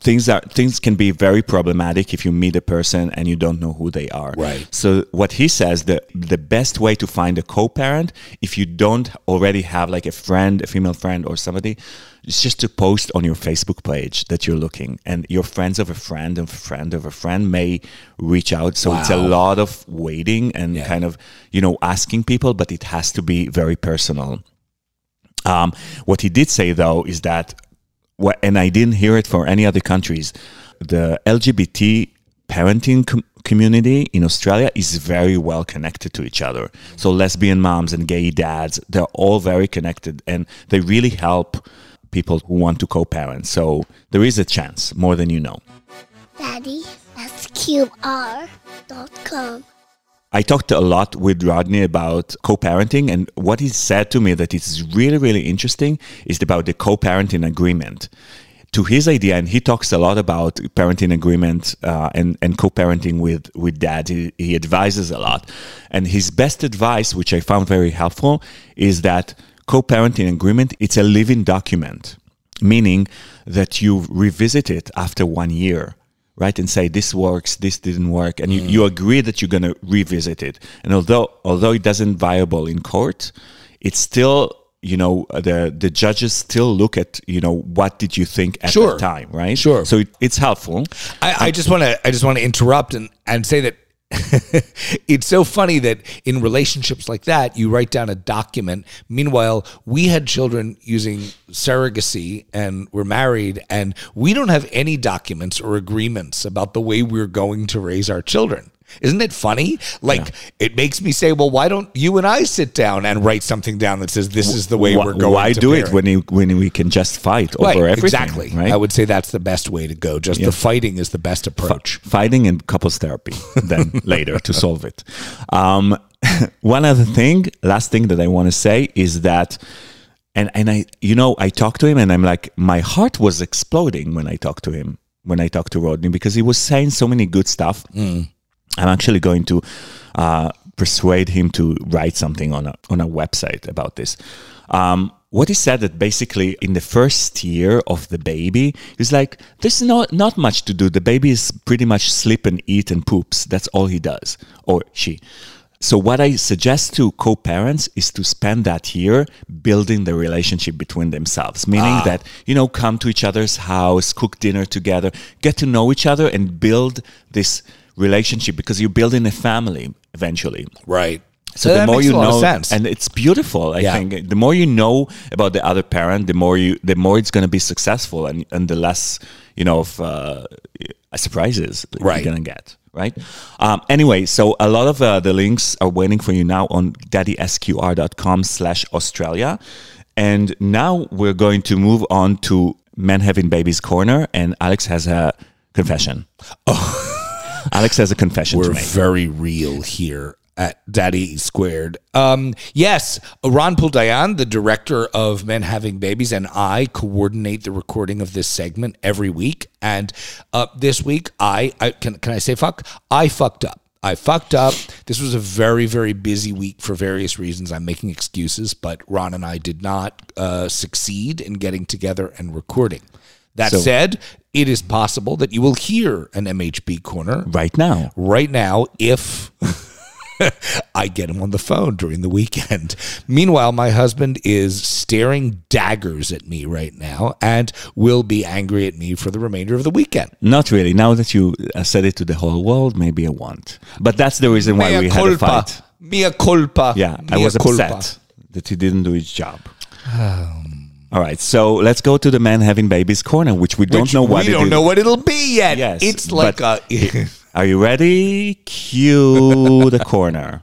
things are things can be very problematic if you meet a person and you don't know who they are. Right. So what he says the the best way to find a co-parent if you don't already have like a friend, a female friend or somebody, is just to post on your Facebook page that you're looking, and your friends of a friend of a friend of a friend may reach out. So it's a lot of waiting and Yeah. kind of you know asking people, but it has to be very personal. Um, what he did say though is that, and I didn't hear it for any other countries, the LGBT parenting com- community in Australia is very well connected to each other. So lesbian moms and gay dads, they're all very connected, and they really help people who want to co-parent. So there is a chance, more than you know. Daddy, that's QR.com. I talked a lot with Rodney about co-parenting, and what he said to me that is really, really interesting is about the co-parenting agreement. To his idea, and he talks a lot about parenting agreement uh, and and co-parenting with with dad. He, he advises a lot, and his best advice, which I found very helpful, is that co-parenting agreement it's a living document, meaning that you revisit it after one year right and say this works this didn't work and you, mm. you agree that you're going to revisit it and although although it doesn't viable in court it's still you know the the judges still look at you know what did you think at Sure. the time right Sure. so it, it's helpful I, I just want to I just want to interrupt and, and say that it's so funny that in relationships like that you write down a document. Meanwhile, we had children using surrogacy and we're married and we don't have any documents or agreements about the way we're going to raise our children. Isn't it funny? Like it makes me say, well, why don't you and I sit down and write something down that says this is the way Why- we're going? why to do it when you, when we can just fight over Right, everything exactly. right I would say that's the best way to go. Just the fighting is the best approach. fighting and couples therapy then later to solve it. Um, one other thing, last thing that I want to say is that, and and I, you know, I talked to him and I'm like, my heart was exploding when I talked to him, when I talked to Rodney because he was saying so many good stuff. I'm actually going to uh, persuade him to write something on a on a website about this. Um, what he said that basically in the first year of the baby, he's like, "There's not not much to do. The baby is pretty much sleep and eat and poops. That's all he does, or she." So what I suggest to co-parents is to spend that year building the relationship between themselves, meaning that you know come to each other's house, cook dinner together, get to know each other, and build this relationship because you're building a family eventually. Right. So That the more you a lot of know, sense. and it's beautiful. I Yeah. think the more you know about the other parent, the more you, the more it's going to be successful, and and the less you know of uh, surprises that Right. you're going to get. Right. Um, anyway, so a lot of uh, the links are waiting for you now on daddysqr.com slash Australia. And now we're going to move on to Men Having Babies Corner. And Alex has a confession. Oh. Alex has a confession We're to make. very real here at Daddy Squared. Um, yes, Ron Poole-Dayan, the director of Men Having Babies, and I coordinate the recording of this segment every week. And uh, this week, I, I can can I say fuck? I fucked up. I fucked up. This was a very, very busy week for various reasons. I'm making excuses, but Ron and I did not uh, succeed in getting together and recording. That So- said, it is possible that you will hear an MHB corner right now. right now if I get him on the phone during the weekend. Meanwhile, my husband is staring daggers at me right now and will be angry at me for the remainder of the weekend. Not really. Now that you uh, said it to the whole world, maybe I won't. But that's the reason why we had a fight. Mea culpa. Yeah, I Mea was culpa. upset that he didn't do his job. All right, so let's go to the man having babies corner, which we don't Which know what we it don't is. know what it'll be yet. Yes, it's like a Are you ready? Cue the corner.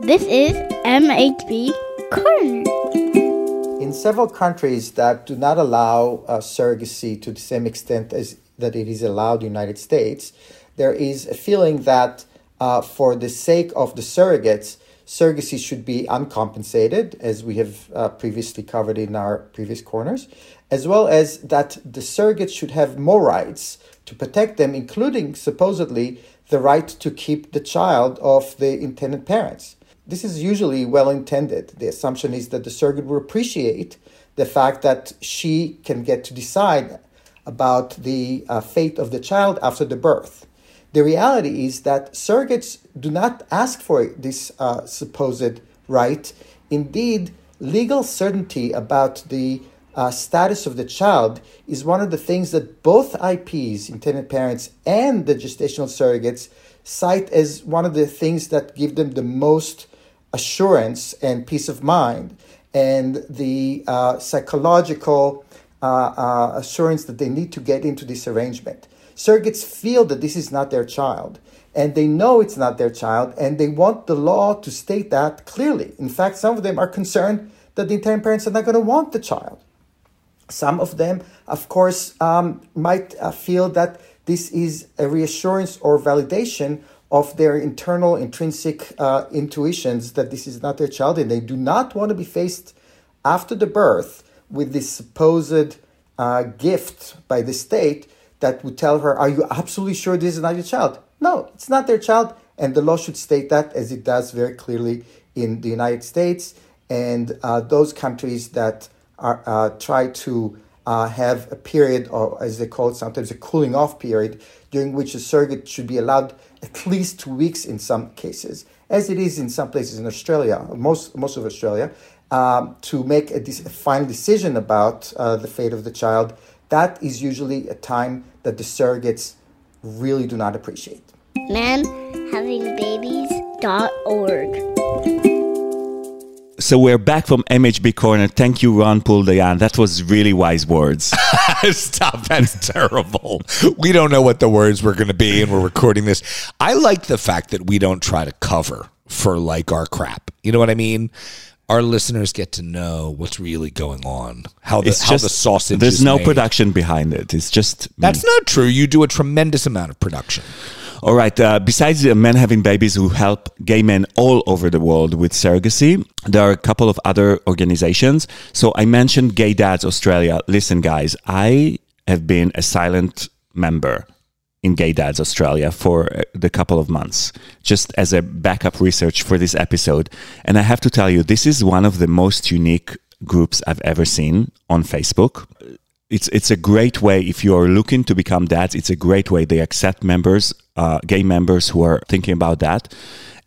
This is MHB Corner. In several countries that do not allow uh, surrogacy to the same extent as that it is allowed in the United States, there is a feeling that uh, for the sake of the surrogates, surrogacy should be uncompensated, as we have uh, previously covered in our previous corners, as well as that the surrogates should have more rights to protect them, including supposedly the right to keep the child of the intended parents. This is usually well intended. The assumption is that the surrogate will appreciate the fact that she can get to decide about the uh, fate of the child after the birth. The reality is that surrogates do not ask for this uh, supposed right. Indeed, legal certainty about the uh, status of the child is one of the things that both IPs, intended parents, and the gestational surrogates cite as one of the things that give them the most assurance and peace of mind and the uh, psychological uh, uh, assurance that they need to get into this arrangement. Surrogates feel that this is not their child and they know it's not their child and they want the law to state that clearly. In fact, some of them are concerned that the intended parents are not going to want the child. Some of them, of course, um, might uh, feel that this is a reassurance or validation of their internal intrinsic uh, intuitions that this is not their child and they do not want to be faced after the birth with this supposed uh, gift by the state that would tell her, Are you absolutely sure this is not your child? No, it's not their child. And the law should state that as it does very clearly in the United States and uh, those countries that are, uh, try to uh, have a period, or as they call it sometimes, a cooling off period, during which a surrogate should be allowed at least two weeks in some cases, as it is in some places in Australia, most, most of Australia, um, to make a, de- a final decision about uh, the fate of the child. That is usually a time that the surrogates really do not appreciate. ManHavingBabies.org. So we're back from MHB Corner. Thank you, Ron Poole-Dayan. That was really wise words. Stop. That's terrible. We don't know what the words were going to be, and we're recording this. I like the fact that we don't try to cover for like our crap. You know what I mean? Our listeners get to know what's really going on. How the, It's how just the sausage There's no made. production behind it. It's just me. That's not true. You do a tremendous amount of production. All right. Uh, besides the men having babies who help gay men all over the world with surrogacy, there are a couple of other organizations. So I mentioned Gay Dads Australia. Listen, guys, I have been a silent member in Gay Dads Australia for uh, the couple of months, just as a backup research for this episode. And I have to tell you, this is one of the most unique groups I've ever seen on Facebook it's it's a great way if you are looking to become dads. It's a great way. They accept members, uh, gay members who are thinking about that,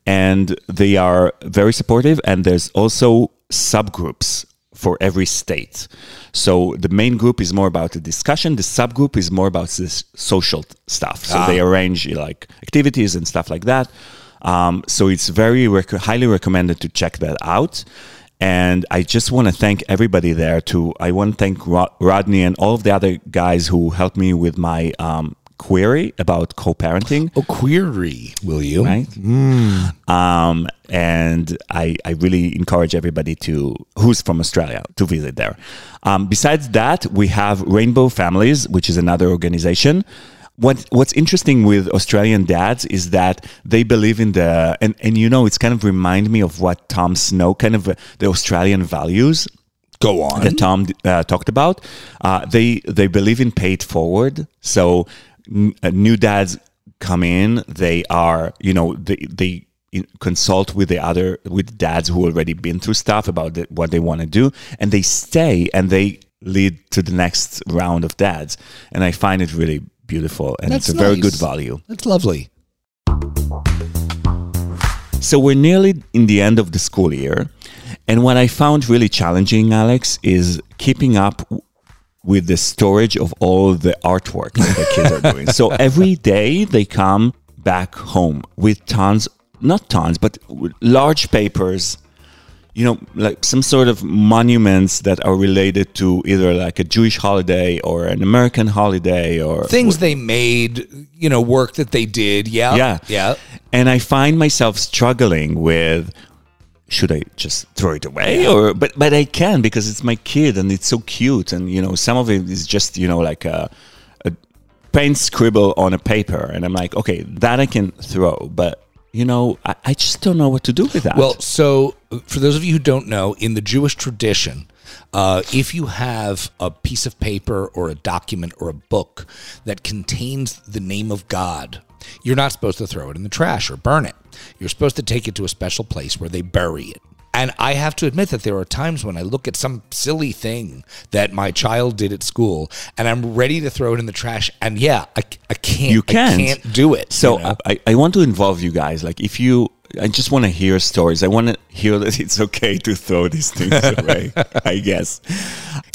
and they are very supportive. And there's also subgroups for every state. So the main group is more about the discussion. The subgroup is more about this social stuff. So they arrange like activities and stuff like that. Um, so it's very rec- highly recommended to check that out. And I just want to thank everybody there. To I want to thank Rod- Rodney and all of the other guys who helped me with my um, query about co-parenting. Oh, query, will you? Right. Um, and I, I really encourage everybody to who's from Australia to visit there. Um, besides that, we have Rainbow Families, which is another organization. What what's interesting with Australian dads is that they believe in the and, and you know it's kind of remind me of what Tom Snow kind of uh, the Australian values Go on. that Tom uh, talked about. Uh, they they believe in paid forward. So Uh, new dads come in. They are you know they they consult with the other with dads who already been through stuff about the, what they want to do, and they stay and they lead to the next round of dads. And I find it really beautiful, and That's it's a very good value. That's lovely. So we're nearly in the end of the school year. And what I found really challenging, Alex, is keeping up with the storage of all the artwork that the kids are doing. So every day they come back home with tons, not tons, but large papers, you know, like some sort of monuments that are related to either like a Jewish holiday or an American holiday or Things they made, you know, work that they did. Yeah. yeah. Yeah. And I find myself struggling with should I just throw it away? Or but but I can because it's my kid and it's so cute and you know some of it is just you know like a, a paint scribble on a paper and I'm like okay that I can throw but you know I, I just don't know what to do with that. Well, so for those of you who don't know, in the Jewish tradition, uh, if you have a piece of paper or a document or a book that contains the name of God, you're not supposed to throw it in the trash or burn it. You're supposed to take it to a special place where they bury it. And I have to admit that there are times when I look at some silly thing that my child did at school and I'm ready to throw it in the trash. And yeah, I, I can't. you can't I can't do it. so you know? I, I want to involve you guys like if you I just want to hear stories. I want to hear that it's okay to throw these things away. I guess.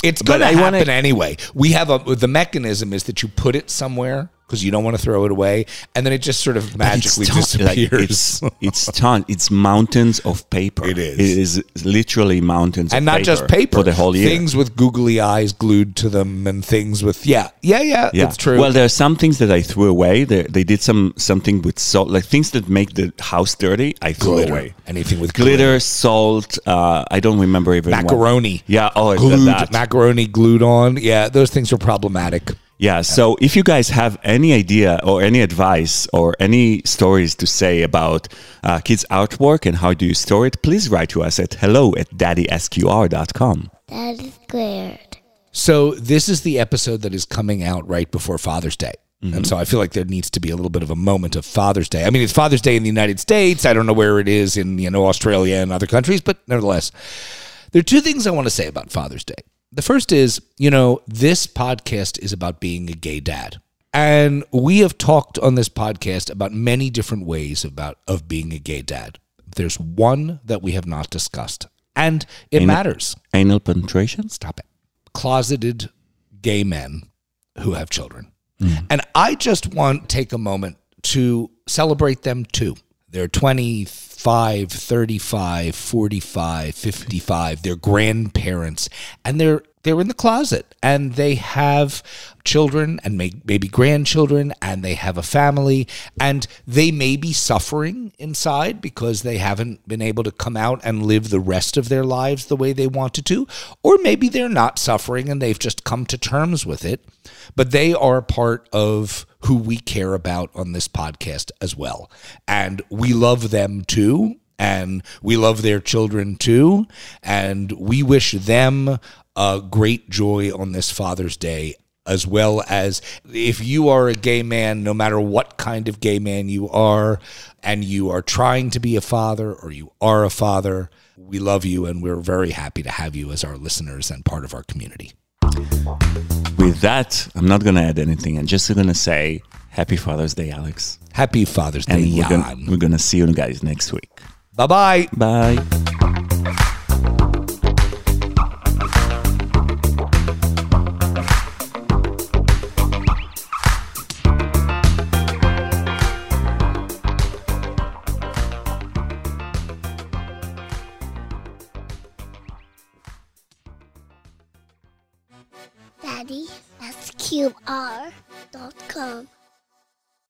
It's going to happen wanna- anyway. We have a the mechanism is that you put it somewhere because you don't want to throw it away, and then it just sort of magically It's ton- like, disappears. it's it's ton. It's mountains of paper. It is. It is literally mountains, and not just paper for the whole year. Things with googly eyes glued to them, and things with yeah, yeah, yeah. yeah, It's true. Well, there are some things that I threw away. They, they did some something with salt, like things that make the house dirty. I threw glitter, away. anything with Glitter, salt. Uh, I don't remember even what- macaroni. Yeah. Oh, glued that. macaroni glued on. Yeah, those things are problematic. Yeah. So if you guys have any idea or any advice or any stories to say about uh, kids' artwork and how do you store it, please write to us at hello at daddysqr.com. That is squared. So this is the episode that is coming out right before Father's Day. And so I feel like there needs to be a little bit of a moment of Father's Day. I mean, it's Father's Day in the United States. I don't know where it is in, you know, Australia and other countries, but nevertheless, there are two things I want to say about Father's Day. The first is, you know, this podcast is about being a gay dad. And we have talked on this podcast about many different ways about of being a gay dad. There's one that we have not discussed. And it matters Anal penetration? stop it. Closeted gay men who have children. Hmm. And I just want to take a moment to celebrate them too. They're 25, 35, 45, 55. They're grandparents and they're they're in the closet and they have children and may, maybe grandchildren and they have a family and they may be suffering inside because they haven't been able to come out and live the rest of their lives the way they wanted to or maybe they're not suffering and they've just come to terms with it but they are part of who we care about on this podcast as well and we love them too and we love their children too and we wish them a great joy on this father's day as well as if you are a gay man, no matter what kind of gay man you are, and you are trying to be a father or you are a father, we love you and we're very happy to have you as our listeners and part of our community. With that, I'm not going to add anything. I'm just going to say Happy Father's Day, Alex. Happy Father's And Day, we're gonna, Yan. we're gonna see you guys next week. Bye bye. Bye. Daddy, S-Q-R dot com.